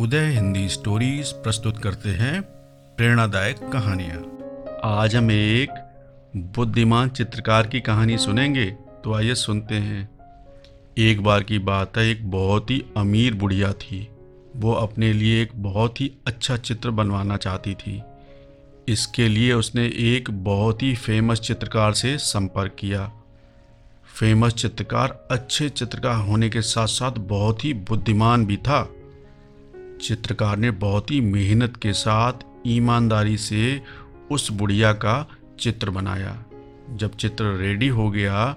उदय Hindi stories प्रस्तुत करते हैं प्रेरणादायक कहानियाँ। आज हम एक बुद्धिमान चित्रकार की कहानी सुनेंगे तो आइए सुनते हैं। एक बार की बात है, एक बहुत ही अमीर बुढ़िया थी। वो अपने लिए एक बहुत ही अच्छा चित्र बनवाना चाहती थी। इसके लिए उसने एक बहुत ही फ़ेमस चित्रकार से संपर्क किया। फ़ेमस चित्रकार अच्छे चित्रकार होने के साथ साथ बहुत ही बुद्धिमान भी था। चित्रकार ने बहुत ही मेहनत के साथ ईमानदारी से उस बुढ़िया का चित्र बनाया। जब चित्र रेडी हो गया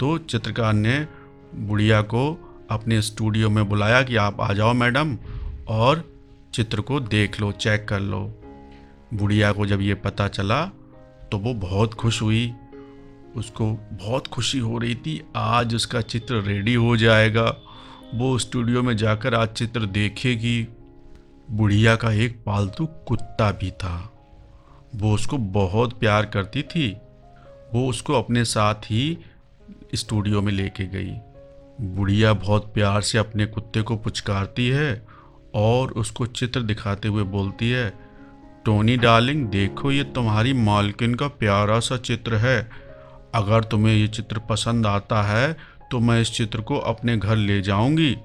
तो चित्रकार ने बुढ़िया को अपने स्टूडियो में बुलाया कि आप आ जाओ मैडम और चित्र को देख लो, चेक कर लो। बुढ़िया को जब ये पता चला तो वो बहुत खुश हुई। उसको बहुत खुशी हो रही थी, आज उसका चित्र रेडी हो जाएगा। वो स्टूडियो में जाकर आज चित्र देखेगी। बुढ़िया का एक पालतू कुत्ता भी था। वो उसको बहुत प्यार करती थी। वो उसको अपने साथ ही स्टूडियो में लेके गई। बुढ़िया बहुत प्यार से अपने कुत्ते को पुचकारती है और उसको चित्र दिखाते हुए बोलती है, टोनी डार्लिंग, देखो ये तुम्हारी मालकिन का प्यारा सा चित्र है। अगर तुम्हें ये चित्र पसंद आता है तो मैं इस चित्र को अपने घर ले जाऊँगी।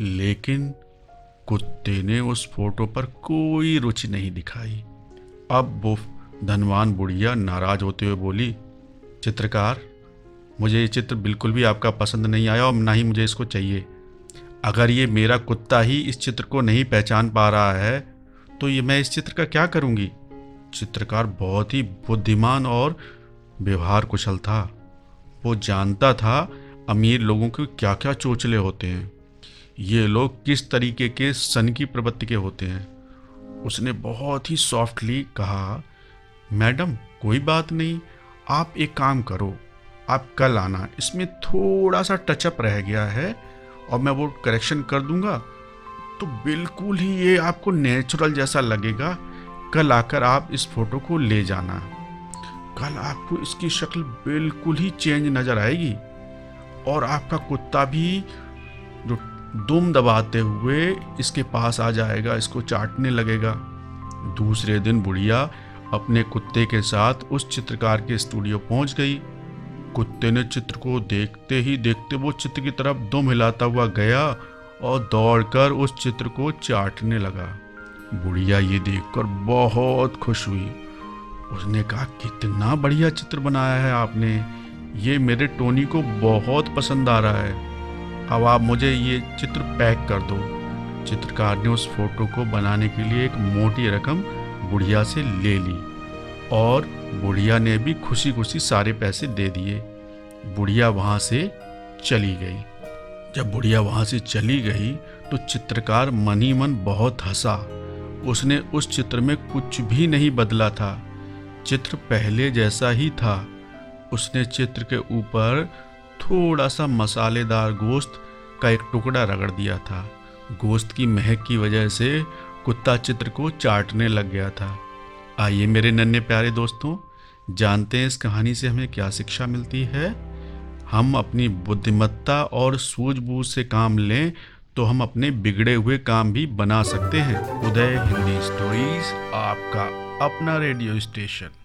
लेकिन कुत्ते ने उस फ़ोटो पर कोई रुचि नहीं दिखाई। अब वो धनवान बुढ़िया नाराज़ होते हुए बोली, चित्रकार, मुझे ये चित्र बिल्कुल भी आपका पसंद नहीं आया और ना ही मुझे इसको चाहिए। अगर ये मेरा कुत्ता ही इस चित्र को नहीं पहचान पा रहा है तो ये मैं इस चित्र का क्या करूँगी? चित्रकार बहुत ही बुद्धिमान और व्यवहार कुशल था। वो जानता था अमीर लोगों के क्या क्या चोचले होते हैं? ये लोग किस तरीके के सन की प्रवृत्ति के होते हैं? उसने बहुत ही सॉफ्टली कहा, मैडम, कोई बात नहीं, आप एक काम करो, आप कल आना, इसमें थोड़ा सा टचअप रह गया है और मैं वो करेक्शन कर दूँगा। तो बिल्कुल ही ये आपको नेचुरल जैसा लगेगा, कल आकर आप इस फ़ोटो को ले जाना। कल आपको इसकी शक्ल बिल्कुल ही चेंज नज़र आएगी। और आपका कुत्ता भी जो दुम दबाते हुए इसके पास आ जाएगा, इसको चाटने लगेगा। दूसरे दिन बुढ़िया अपने कुत्ते के साथ उस चित्रकार के स्टूडियो पहुँच गई। कुत्ते ने चित्र को देखते ही देखते वो चित्र की तरफ़ दुम हिलाता हुआ गया और दौड़कर उस चित्र को चाटने लगा। बुढ़िया ये देखकर बहुत खुश हुई। उसने कहा, कितना बढ़िया चित्र बनाया है आपने। ये मेरे टोनी को बहुत पसंद आ रहा है। अब आप मुझे ये चित्र पैक कर दो। चित्रकार ने उस फ़ोटो को बनाने के लिए एक मोटी रकम बुढ़िया से ले ली और बुढ़िया ने भी खुशी खुशी सारे पैसे दे दिए। बुढ़िया वहाँ से चली गई। जब बुढ़िया वहाँ से चली गई तो चित्रकार मन ही मन बहुत हंसा। उसने उस चित्र में कुछ भी नहीं बदला था। चित्र पहले जैसा ही था। उसने चित्र के ऊपर थोड़ा सा मसालेदार गोश्त का एक टुकड़ा रगड़ दिया था। गोश्त की महक की वजह से कुत्ता चित्र को चाटने लग गया था। आइए मेरे नन्हे प्यारे दोस्तों, जानते हैं इस कहानी से हमें क्या शिक्षा मिलती है? हम अपनी बुद्धिमत्ता और सूझबूझ से काम लें तो हम अपने बिगड़े हुए काम भी बना सकते हैं। उदय हिंदी स्टोरीज आपका अपना रेडियो स्टेशन